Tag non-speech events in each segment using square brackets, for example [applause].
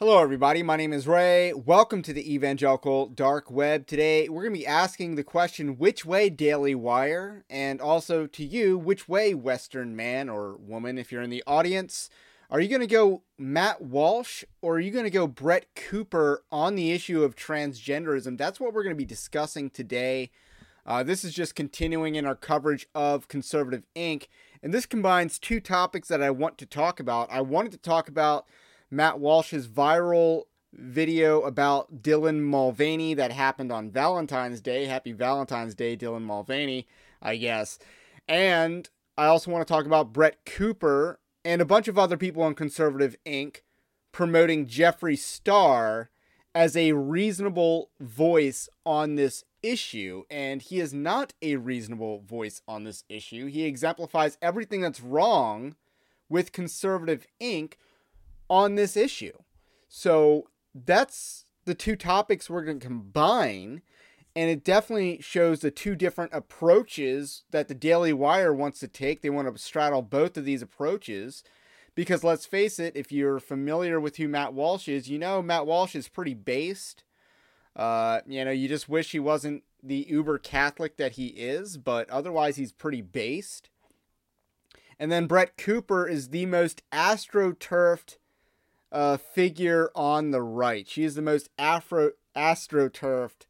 Hello, everybody. My name is Ray. Welcome to the Evangelical Dark Web. Today, we're going to be asking the question which way, Daily Wire? And also to you, which way, Western man or woman, if you're in the audience? Are you going to go Matt Walsh or are you going to go Brett Cooper on the issue of transgenderism? That's what we're going to be discussing today. Uh, this is just continuing in our coverage of Conservative Inc. And this combines two topics that I want to talk about. I wanted to talk about Matt Walsh's viral video about Dylan Mulvaney that happened on Valentine's Day. Happy Valentine's Day, Dylan Mulvaney, I guess. And I also want to talk about Brett Cooper and a bunch of other people on Conservative Inc. promoting Jeffree Star as a reasonable voice on this issue. And he is not a reasonable voice on this issue. He exemplifies everything that's wrong with Conservative Inc on this issue. So that's the two topics we're going to combine. And it definitely shows the two different approaches that the Daily Wire wants to take. They want to straddle both of these approaches. Because let's face it, if you're familiar with who Matt Walsh is, you know Matt Walsh is pretty based. Uh, you know, you just wish he wasn't the uber Catholic that he is, but otherwise he's pretty based. And then Brett Cooper is the most astroturfed uh, figure on the right. She is the most afro astroturfed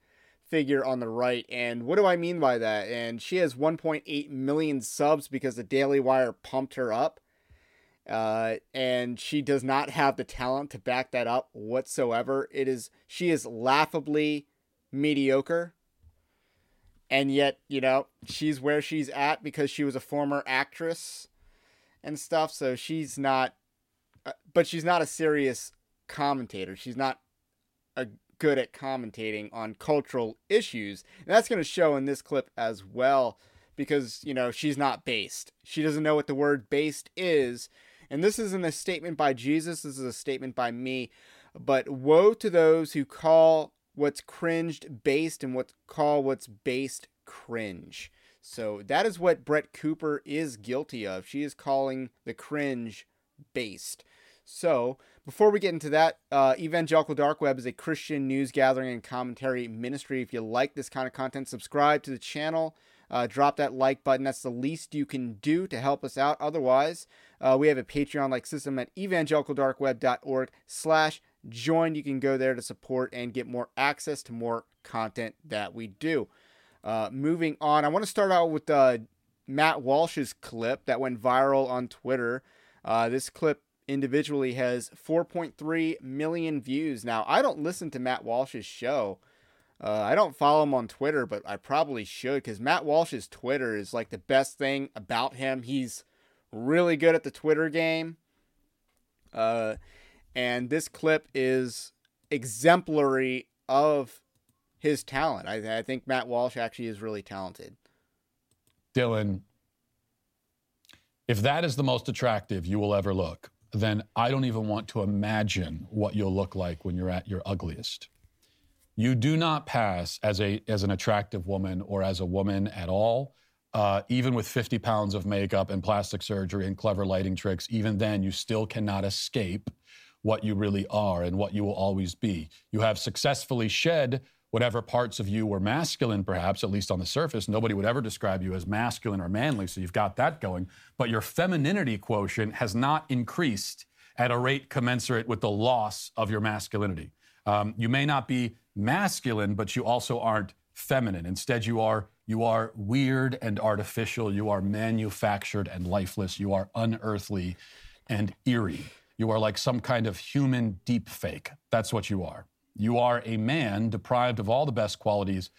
figure on the right. And what do I mean by that? And she has 1.8 million subs because the Daily Wire pumped her up. Uh, and she does not have the talent to back that up whatsoever. It is she is laughably mediocre. And yet, you know, she's where she's at because she was a former actress and stuff. So she's not Uh, but she's not a serious commentator. She's not a good at commentating on cultural issues. And that's going to show in this clip as well because, you know, she's not based. She doesn't know what the word based is. And this isn't a statement by Jesus, this is a statement by me. But woe to those who call what's cringed based and what call what's based cringe. So that is what Brett Cooper is guilty of. She is calling the cringe based. So, before we get into that, uh, Evangelical Dark Web is a Christian news gathering and commentary ministry. If you like this kind of content, subscribe to the channel. Uh, drop that like button. That's the least you can do to help us out. Otherwise, uh, we have a Patreon-like system at evangelicaldarkweb.org slash join. You can go there to support and get more access to more content that we do. Uh, moving on, I want to start out with uh, Matt Walsh's clip that went viral on Twitter. Uh, this clip individually has 4.3 million views. Now, I don't listen to Matt Walsh's show. Uh, I don't follow him on Twitter, but I probably should because Matt Walsh's Twitter is like the best thing about him. He's really good at the Twitter game. Uh, and this clip is exemplary of his talent. I, I think Matt Walsh actually is really talented. Dylan, if that is the most attractive you will ever look, then I don't even want to imagine what you'll look like when you're at your ugliest. You do not pass as a as an attractive woman or as a woman at all, uh, even with 50 pounds of makeup and plastic surgery and clever lighting tricks. Even then, you still cannot escape what you really are and what you will always be. You have successfully shed whatever parts of you were masculine, perhaps, at least on the surface. Nobody would ever describe you as masculine or manly, so you've got that going. But your femininity quotient has not increased at a rate commensurate with the loss of your masculinity. Um, you may not be masculine, but you also aren't feminine. Instead, you are you are weird and artificial. You are manufactured and lifeless. You are unearthly and eerie. You are like some kind of human deep fake. That's what you are. You are a man deprived of all the best qualities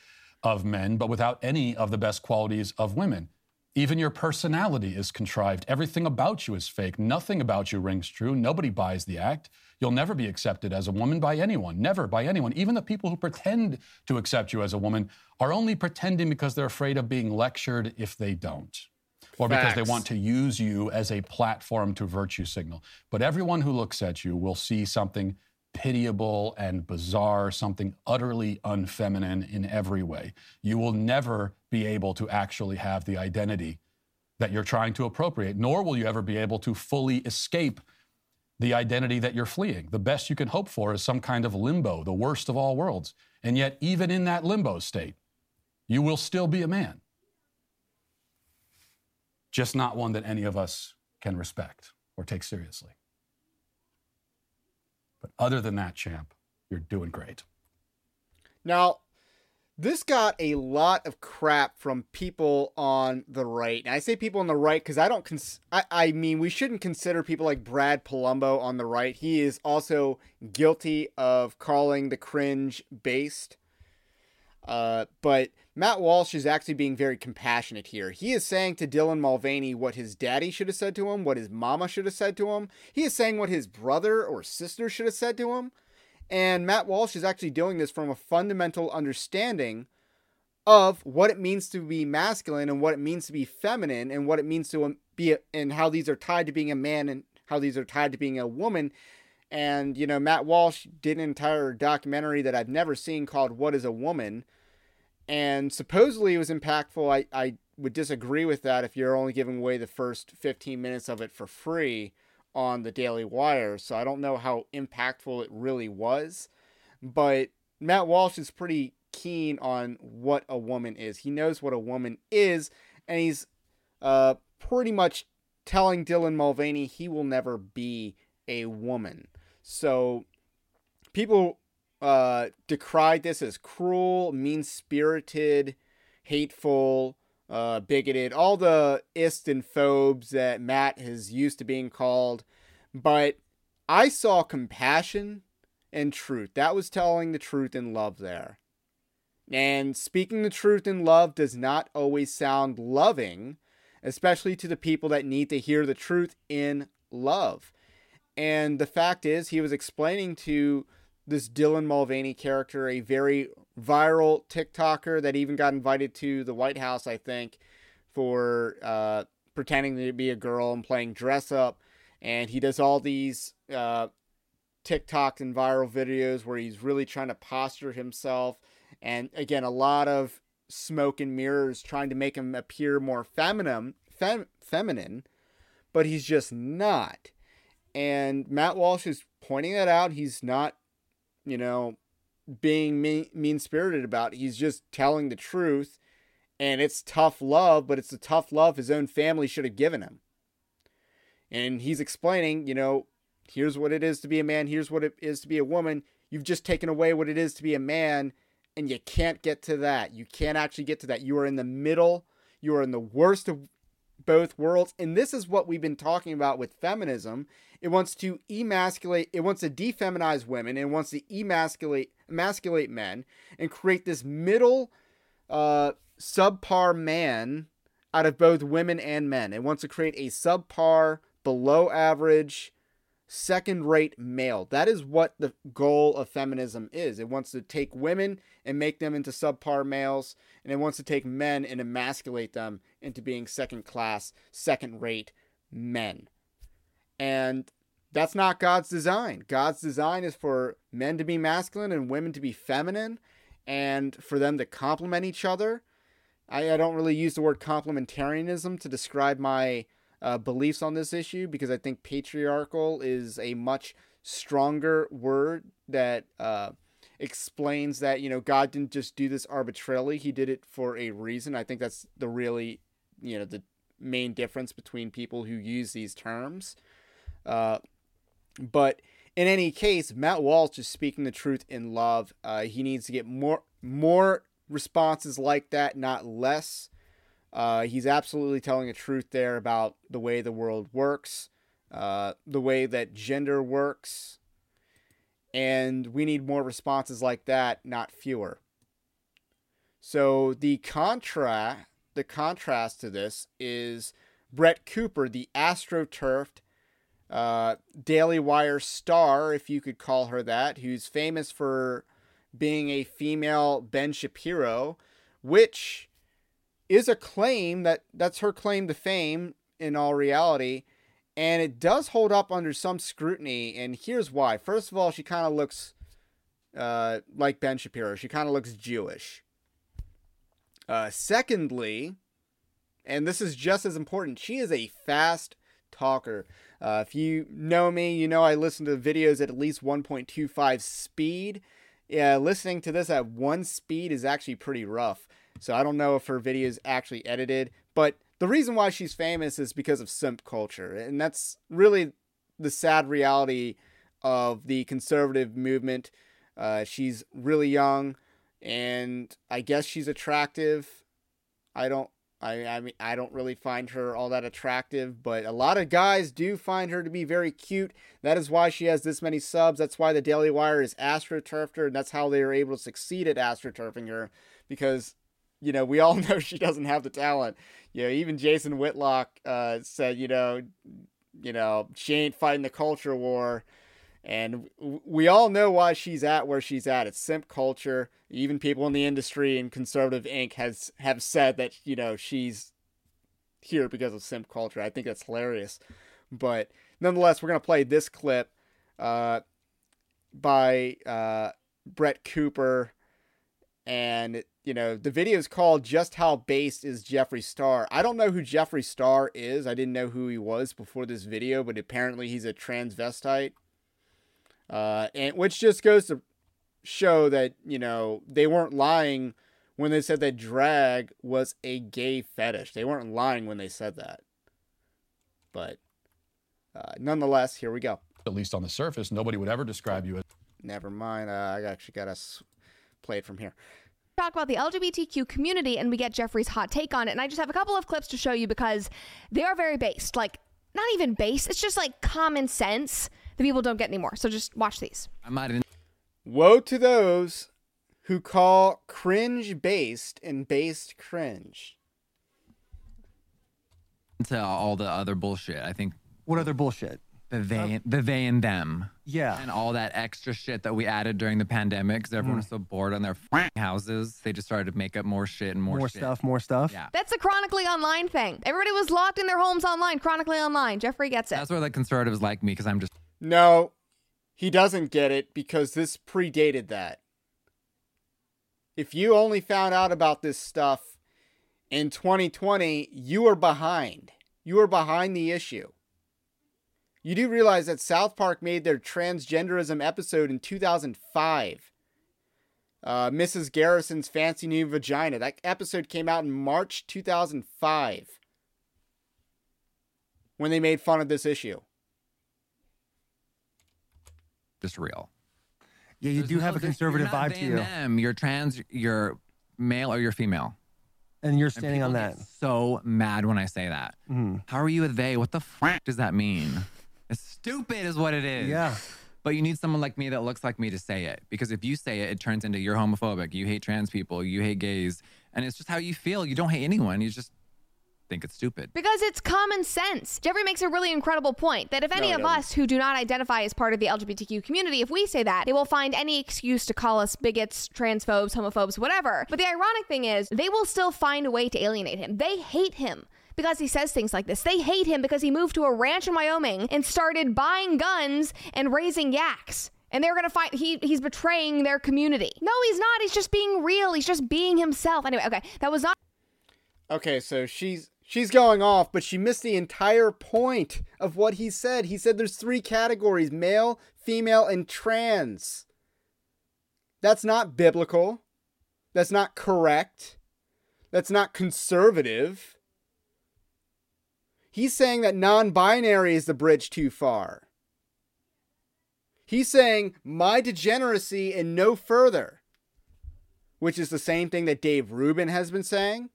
of men, but without any of the best qualities of women. Even your personality is contrived. Everything about you is fake. Nothing about you rings true. Nobody buys the act. You'll never be accepted as a woman by anyone. Never by anyone. Even the people who pretend to accept you as a woman are only pretending because they're afraid of being lectured if they don't. Or Facts. because they want to use you as a platform to virtue signal. But everyone who looks at you will see something pitiable and bizarre, something utterly unfeminine in every way. You will never be able to actually have the identity that you're trying to appropriate, nor will you ever be able to fully escape the identity that you're fleeing. The best you can hope for is some kind of limbo, the worst of all worlds. And yet, even in that limbo state, you will still be a man. Just not one that any of us can respect or take seriously. But other than that, champ, you're doing great. Now, this got a lot of crap from people on the right. And I say people on the right because I don't. Cons- I, I mean, we shouldn't consider people like Brad Polumbo on the right. He is also guilty of calling the cringe based. Uh, but Matt Walsh is actually being very compassionate here. He is saying to Dylan Mulvaney what his daddy should have said to him, what his mama should have said to him. He is saying what his brother or sister should have said to him. And Matt Walsh is actually doing this from a fundamental understanding of what it means to be masculine and what it means to be feminine and what it means to um, be a, and how these are tied to being a man and how these are tied to being a woman. And you know, Matt Walsh did an entire documentary that I've never seen called "What Is a Woman," and supposedly it was impactful. I I would disagree with that if you're only giving away the first 15 minutes of it for free on the Daily Wire, so I don't know how impactful it really was. But Matt Walsh is pretty keen on what a woman is. He knows what a woman is, and he's uh, pretty much telling Dylan Mulvaney he will never be a woman. So people uh, decried this as cruel, mean spirited, hateful, uh, bigoted, all the ist and phobes that Matt is used to being called. But I saw compassion and truth. That was telling the truth in love there. And speaking the truth in love does not always sound loving, especially to the people that need to hear the truth in love. And the fact is, he was explaining to this Dylan Mulvaney character, a very viral TikToker that even got invited to the White House, I think, for uh, pretending to be a girl and playing dress up. And he does all these uh, TikToks and viral videos where he's really trying to posture himself. And again, a lot of smoke and mirrors trying to make him appear more feminine, fem- feminine, but he's just not. And Matt Walsh is pointing that out. He's not, you know, being mean spirited about. He's just telling the truth, and it's tough love, but it's the tough love his own family should have given him. And he's explaining, you know, here's what it is to be a man, here's what it is to be a woman. You've just taken away what it is to be a man, and you can't get to that. You can't actually get to that. You are in the middle. You are in the worst of both worlds. And this is what we've been talking about with feminism. It wants to emasculate, it wants to defeminize women, it wants to emasculate emasculate men and create this middle uh, subpar man out of both women and men. It wants to create a subpar, below average, second rate male. That is what the goal of feminism is. It wants to take women and make them into subpar males, and it wants to take men and emasculate them into being second class, second rate men. And that's not God's design. God's design is for men to be masculine and women to be feminine and for them to complement each other. I, I don't really use the word complementarianism to describe my uh, beliefs on this issue because I think patriarchal is a much stronger word that uh, explains that, you know, God didn't just do this arbitrarily, He did it for a reason. I think that's the really, you know, the main difference between people who use these terms. Uh, but in any case, Matt Walsh is speaking the truth in love. Uh, he needs to get more more responses like that, not less. Uh, he's absolutely telling the truth there about the way the world works, uh, the way that gender works, and we need more responses like that, not fewer. So the contra the contrast to this is Brett Cooper, the astroturfed uh, Daily Wire star, if you could call her that, who's famous for being a female Ben Shapiro, which is a claim that that's her claim to fame in all reality. And it does hold up under some scrutiny. And here's why. First of all, she kind of looks uh, like Ben Shapiro. She kind of looks Jewish. Uh, secondly, and this is just as important, she is a fast talker. Uh, if you know me, you know I listen to videos at at least 1.25 speed. Yeah, listening to this at one speed is actually pretty rough. So I don't know if her video is actually edited, but the reason why she's famous is because of simp culture, and that's really the sad reality of the conservative movement. Uh, she's really young, and I guess she's attractive. I don't. I, I mean, I don't really find her all that attractive, but a lot of guys do find her to be very cute. That is why she has this many subs. That's why the Daily Wire is astroturfed her, and that's how they are able to succeed at astroturfing her. Because, you know, we all [laughs] know she doesn't have the talent. You know, even Jason Whitlock uh, said, you know, you know, she ain't fighting the culture war. And we all know why she's at where she's at. It's simp culture. Even people in the industry and conservative Inc. has have said that you know she's here because of simp culture. I think that's hilarious. But nonetheless, we're gonna play this clip uh, by uh, Brett Cooper, and you know the video is called "Just How Based Is Jeffree Star." I don't know who Jeffree Star is. I didn't know who he was before this video, but apparently he's a transvestite uh, and which just goes to show that you know they weren't lying when they said that drag was a gay fetish. They weren't lying when they said that. But uh, nonetheless, here we go. At least on the surface, nobody would ever describe you as. Never mind. Uh, I actually got to play it from here talk about the LGBTQ community and we get Jeffree's hot take on it. And I just have a couple of clips to show you because they are very based. Like, not even based, it's just like common sense the people don't get anymore. So just watch these. I'm not in. Woe to those who call cringe based and based cringe. Into all the other bullshit. I think What other bullshit? The they, the they and them, Yeah. and all that extra shit that we added during the pandemic because everyone was Mm. so bored on their f***ing houses. They just started to make up more shit and more, More shit. stuff, more stuff. Yeah. That's the chronically online thing. Everybody was locked in their homes online, chronically online. Jeffree gets it. That's where the conservatives like me because I'm just No, he doesn't get it because this predated that. If you only found out about this stuff in 2020, you are behind. You are behind the issue. You do realize that South Park made their transgenderism episode in 2005. Uh, Mrs. Garrison's Fancy New Vagina. That episode came out in March 2005 when they made fun of this issue. just real. Yeah, you There's do no- have a conservative vibe to you. Them. You're trans. You're male or you're female. And you're And standing on that. get So mad when I say that. Mhm. How are you a they? What the f- does that mean? It's stupid, is what it is. Yeah. But you need someone like me that looks like me to say it. Because if you say it, it turns into you're homophobic, you hate trans people, you hate gays. And it's just how you feel. You don't hate anyone. You just think it's stupid. Because it's common sense. Jeffree makes a really incredible point that if any he of doesn't. us who do not identify as part of the LGBTQ community, if we say that, they will find any excuse to call us bigots, transphobes, homophobes, whatever. But the ironic thing is, they will still find a way to alienate him. They hate him. Because he says things like this. They hate him because he moved to a ranch in Wyoming and started buying guns and raising yaks. And they're gonna find he he's betraying their community. No, he's not. He's just being real. He's just being himself. Anyway, okay, that was not Okay, so she's she's going off, but she missed the entire point of what he said. He said there's three categories: male, female, and trans. That's not biblical. That's not correct. That's not conservative. He's saying that non-binary is the bridge too far. He's saying my degeneracy and no further, which is the same thing that Dave Rubin has been saying.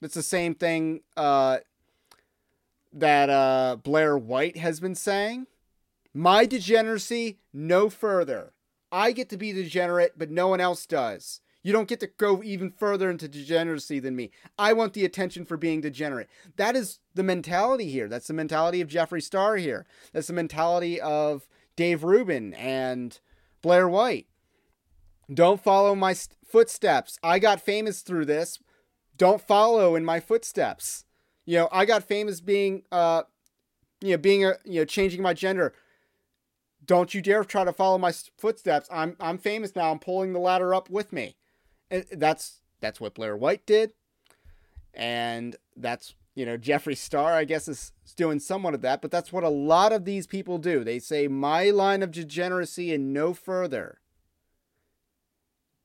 It's the same thing uh, that uh, Blair White has been saying. My degeneracy, no further. I get to be degenerate, but no one else does. You don't get to go even further into degeneracy than me. I want the attention for being degenerate. That is the mentality here. That's the mentality of Jeffree Star here. That's the mentality of Dave Rubin and Blair White. Don't follow my st- footsteps. I got famous through this don't follow in my footsteps. You know, I got famous being, uh, you know, being a, you know, changing my gender. Don't you dare try to follow my footsteps. I'm, I'm famous now. I'm pulling the ladder up with me. And that's, that's what Blair White did. And that's you know, Jeffree Star, I guess, is doing somewhat of that, but that's what a lot of these people do. They say, my line of degeneracy and no further.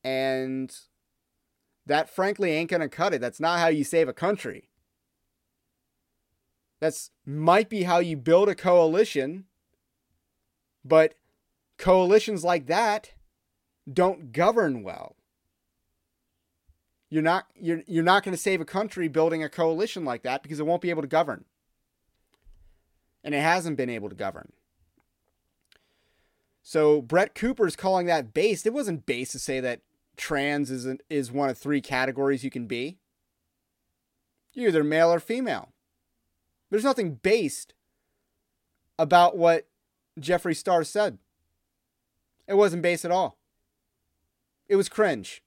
And that, frankly, ain't to cut it. That's not how you save a country. That's might be how you build a coalition, but coalitions like that don't govern well. You're not you're you're not going to save a country building a coalition like that because it won't be able to govern. And it hasn't been able to govern. So Brett Cooper's calling that base. It wasn't base to say that trans is is one of three categories you can be. You're either male or female. There's nothing based about what Jeffree Star said. It wasn't base at all. It was cringe.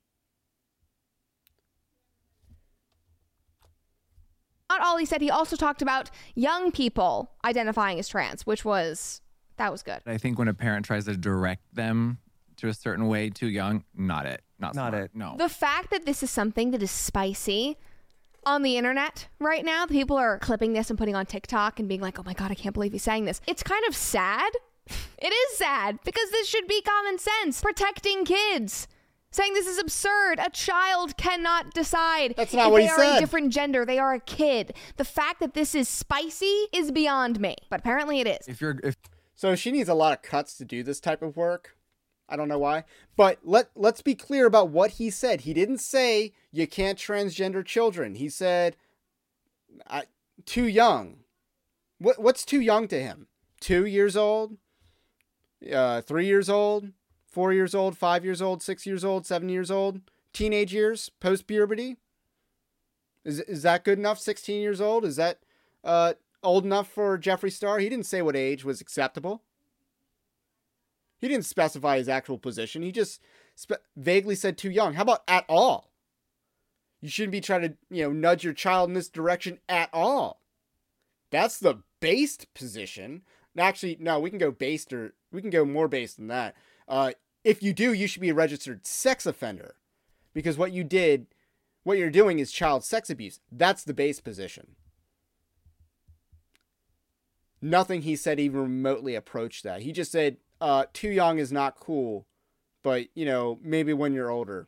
Not all he said, he also talked about young people identifying as trans, which was, that was good. I think when a parent tries to direct them to a certain way too young, not it. Not, Not smart. it. No. The fact that this is something that is spicy on the internet right now, people are clipping this and putting on TikTok and being like, oh my God, I can't believe he's saying this. It's kind of sad. [laughs] It is sad because this should be common sense. Protecting kids. Saying this is absurd. A child cannot decide That's not if what they he are said. a different gender. They are a kid. The fact that this is spicy is beyond me, but apparently it is. if you're if So she needs a lot of cuts to do this type of work. I don't know why. But let let's be clear about what he said. He didn't say you can't transgender children. He said I, too young. What what's too young to him? 2 years old? Uh 3 years old? 4 years old, 5 years old, 6 years old, 7 years old? Teenage years, post puberty? Is is that good enough? 16 years old? Is that uh old enough for Jeffree Star? He didn't say what age was acceptable. He didn't specify his actual position. He just spe- vaguely said too young. How about at all? You shouldn't be trying to, you know, nudge your child in this direction at all. That's the based position. Actually, no, we can go based or we can go more based than that. Uh, if you do, you should be a registered sex offender because what you did, what you're doing is child sex abuse. That's the base position. Nothing he said even remotely approached that. He just said, uh, too young is not cool, but, you know, maybe when you're older.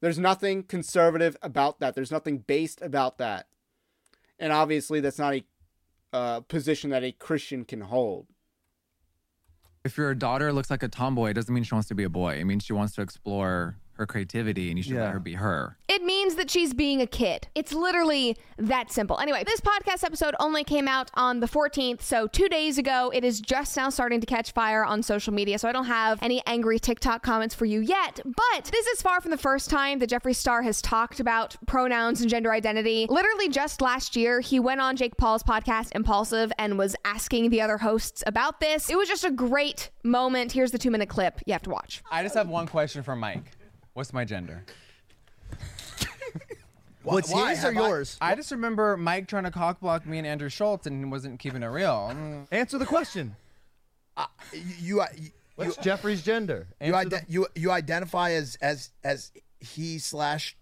There's nothing conservative about that. There's nothing based about that. And obviously, that's not a uh, position that a Christian can hold. If your daughter looks like a tomboy, it doesn't mean she wants to be a boy. It means she wants to explore her creativity, and you should Yeah. let her be her. It means that she's being a kid. It's literally that simple. Anyway, this podcast episode only came out on the 14th, so two days ago. It is just now starting to catch fire on social media, so I don't have any angry TikTok comments for you yet. But this is far from the first time that Jeffree Star has talked about pronouns and gender identity. Literally just last year, he went on Jake Paul's podcast, Impulsive, and was asking the other hosts about this. It was just a great moment. Here's the two minute clip you have to watch. I just have one question for Mike. What's my gender? What's why his or have I- yours? I just remember Mike trying to cockblock me and Andrew Schulz and he wasn't keeping it real. Mm. Answer the question. You you What's Jeffree's gender? you, Answer ide- you you identify as as as he slash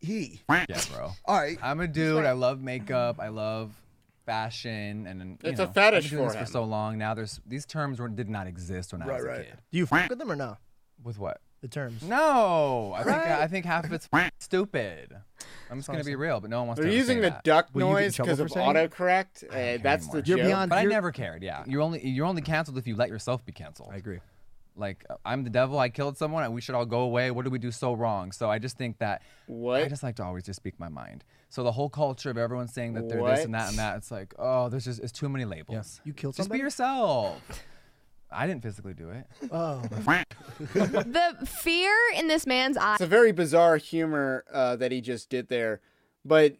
he. Yeah, bro. All right. I'm a dude. I love makeup. I love fashion, and and, you It's a know, fetish I've been doing for this him. for so long. Now there's these terms were, did not exist when I Right, was a right. kid. Do you fuck with them or no? With what? The terms. No, I think I think half of it's [laughs] stupid. I'm just gonna be real, but no one wants They're to. ever using say the that. duck Will you get in noise trouble because for of saying it? autocorrect. Uh, that's the anymore. You're joke. beyond- But I You're- never cared. Yeah, you're only you're only canceled if you let yourself be canceled. I agree. like I'm the devil, I killed someone, and we should all go away. What did we do so wrong? So I just think that What? I just like to always just speak my mind. So the whole culture of everyone saying that they're this and that What? and that, it's like, oh, there's just it's too many labels. You killed Just be somebody? yourself. I didn't physically do it. Oh. The fear in this man's eyes. It's a very bizarre humor uh, that he just did there, but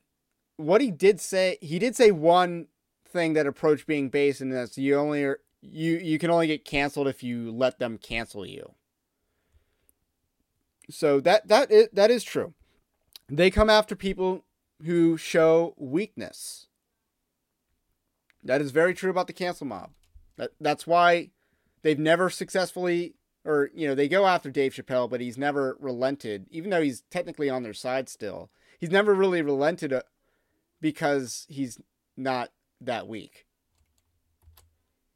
what he did say, he did say one thing that approached being based, and that's you only are, you you can only get canceled if you let them cancel you. So that that is, that is true. They come after people who show weakness. That is very true about the cancel mob. That that's why they've never successfully or you know they go after Dave Chappelle, but he's never relented, even though he's technically on their side still. He's never really relented uh, because he's not that weak.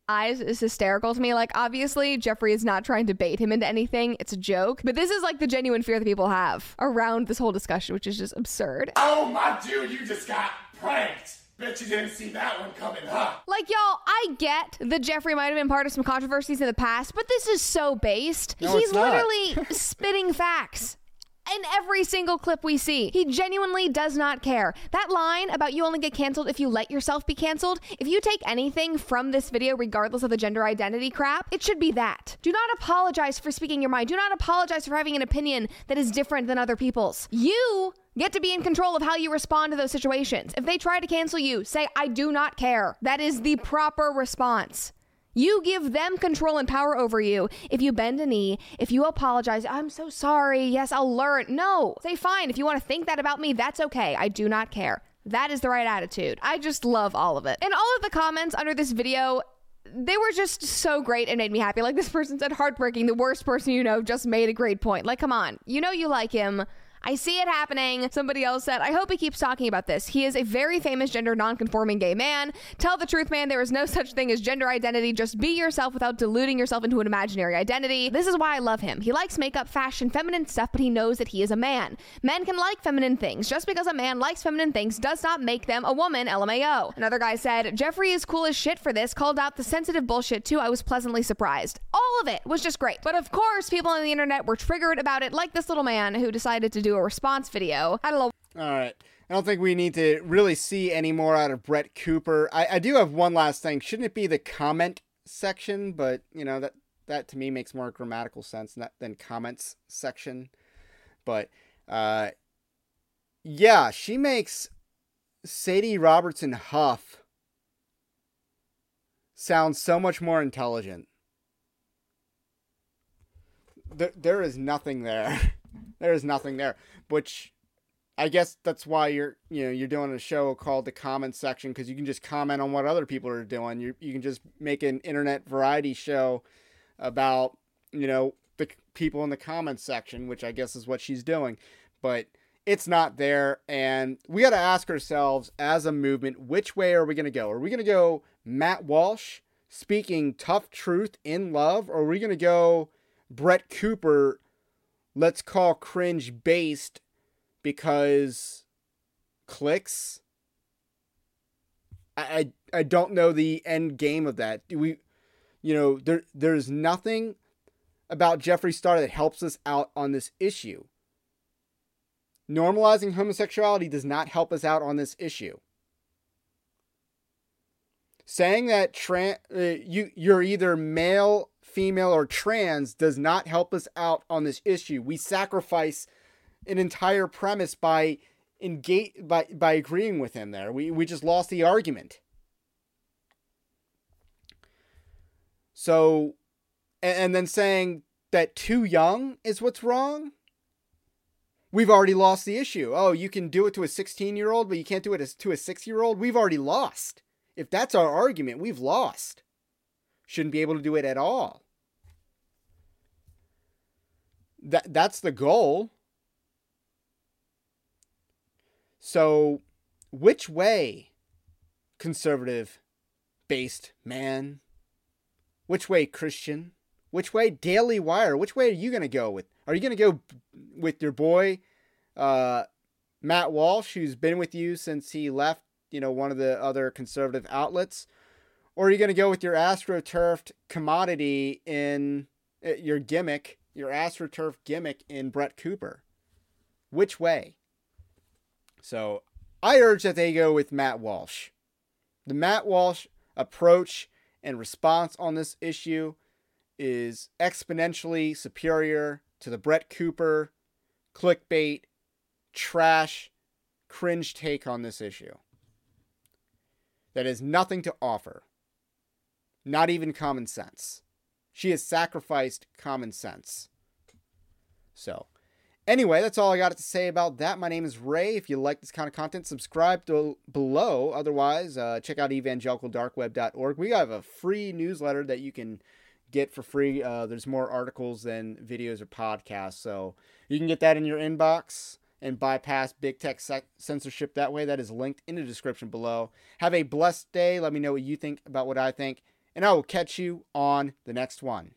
eyes is hysterical to me. Like, obviously, Jeffree is not trying to bait him into anything. It's a joke. But this is like the genuine fear that people have around this whole discussion, which is just absurd. Oh, my dude, you just got pranked. Bet you didn't see that one coming, huh? Like, y'all, I get that Jeffree might have been part of some controversies in the past, but this is so based. No, He's it's not. literally [laughs] spitting facts. In every single clip we see, he genuinely does not care. That line about you only get canceled if you let yourself be canceled, if you take anything from this video, regardless of the gender identity crap, it should be that. Do not apologize for speaking your mind. Do not apologize for having an opinion that is different than other people's. You get to be in control of how you respond to those situations. If they try to cancel you, say, I do not care. That is the proper response. You give them control and power over you. If you bend a knee, if you apologize, I'm so sorry. Yes, I'll learn. No, say fine. If you want to think that about me, that's okay. I do not care. That is the right attitude. I just love all of it. And all of the comments under this video, they were just so great and made me happy. Like this person said, heartbreaking. The worst person you know just made a great point. Like, come on. You know you like him. I see it happening. Somebody else said, I hope he keeps talking about this. He is a very famous gender nonconforming gay man. Tell the truth, man. There is no [laughs] such thing as gender identity. Just be yourself without deluding yourself into an imaginary identity. This is why I love him. He likes makeup, fashion, feminine stuff, but he knows that he is a man. Men can like feminine things. Just because a man likes feminine things does not make them a woman, LMAO. Another guy said, Jeffree is cool as shit for this, called out the sensitive bullshit too. I was pleasantly surprised. All of it was just great. But of course, people on the internet were triggered about it, like this little man who decided to do a response video. I don't know All right. I don't think we need to really see any more out of Brett Cooper. I, I do have one last thing. Shouldn't it be the comment section? But you know that that to me makes more grammatical sense than, than comments section. But uh, yeah, she makes Sadie Robertson Huff sound so much more intelligent. There, there is nothing there. [laughs] there is nothing there, which I guess that's why you're you know you're doing a show called the comment section because you can just comment on what other people are doing. You you can just make an internet variety show about you know the people in the comments section, which I guess is what she's doing, but it's not there, and we got to ask ourselves as a movement, which way are we going to go? Are we going to go Matt Walsh speaking tough truth in love, or are we going to go Brett Cooper? Let's call cringe based because clicks. I, I don't know the end game of that. Do we, you know, there there's nothing about Jeffree Star that helps us out on this issue. Normalizing homosexuality does not help us out on this issue. Saying that trans uh, you you're either male, female, or trans does not help us out on this issue. We sacrifice an entire premise by engage by by agreeing with him there. We we just lost the argument. So and, then saying that too young is what's wrong. We've already lost the issue. Oh, you can do it to a 16 year old, but you can't do it to a six year old. We've already lost. If that's our argument, we've lost. Shouldn't be able to do it at all. That that's the goal. So, which way, conservative based man? Which way, Christian? Which way, Daily Wire? Which way are you going to go with? Are you going to go with your boy, uh, Matt Walsh, who's been with you since he left, you know, one of the other conservative outlets? Or are you going to go with your astroturfed commodity in uh, your gimmick, your astroturf gimmick in Brett Cooper? Which way? So I urge that they go with Matt Walsh. The Matt Walsh approach and response on this issue is exponentially superior to the Brett Cooper clickbait, trash, cringe take on this issue. That has nothing to offer. Not even common sense. She has sacrificed common sense. So, Anyway, that's all I got to say about that. My name is Ray. If you like this kind of content, subscribe to, below. Otherwise, uh, check out evangelicaldarkweb.org. We have a free newsletter that you can get for free. Uh, there's more articles than videos or podcasts, so you can get that in your inbox. and bypass big tech censorship that way. That is linked in the description below. Have a blessed day. Let me know what you think about what I think, and I will catch you on the next one.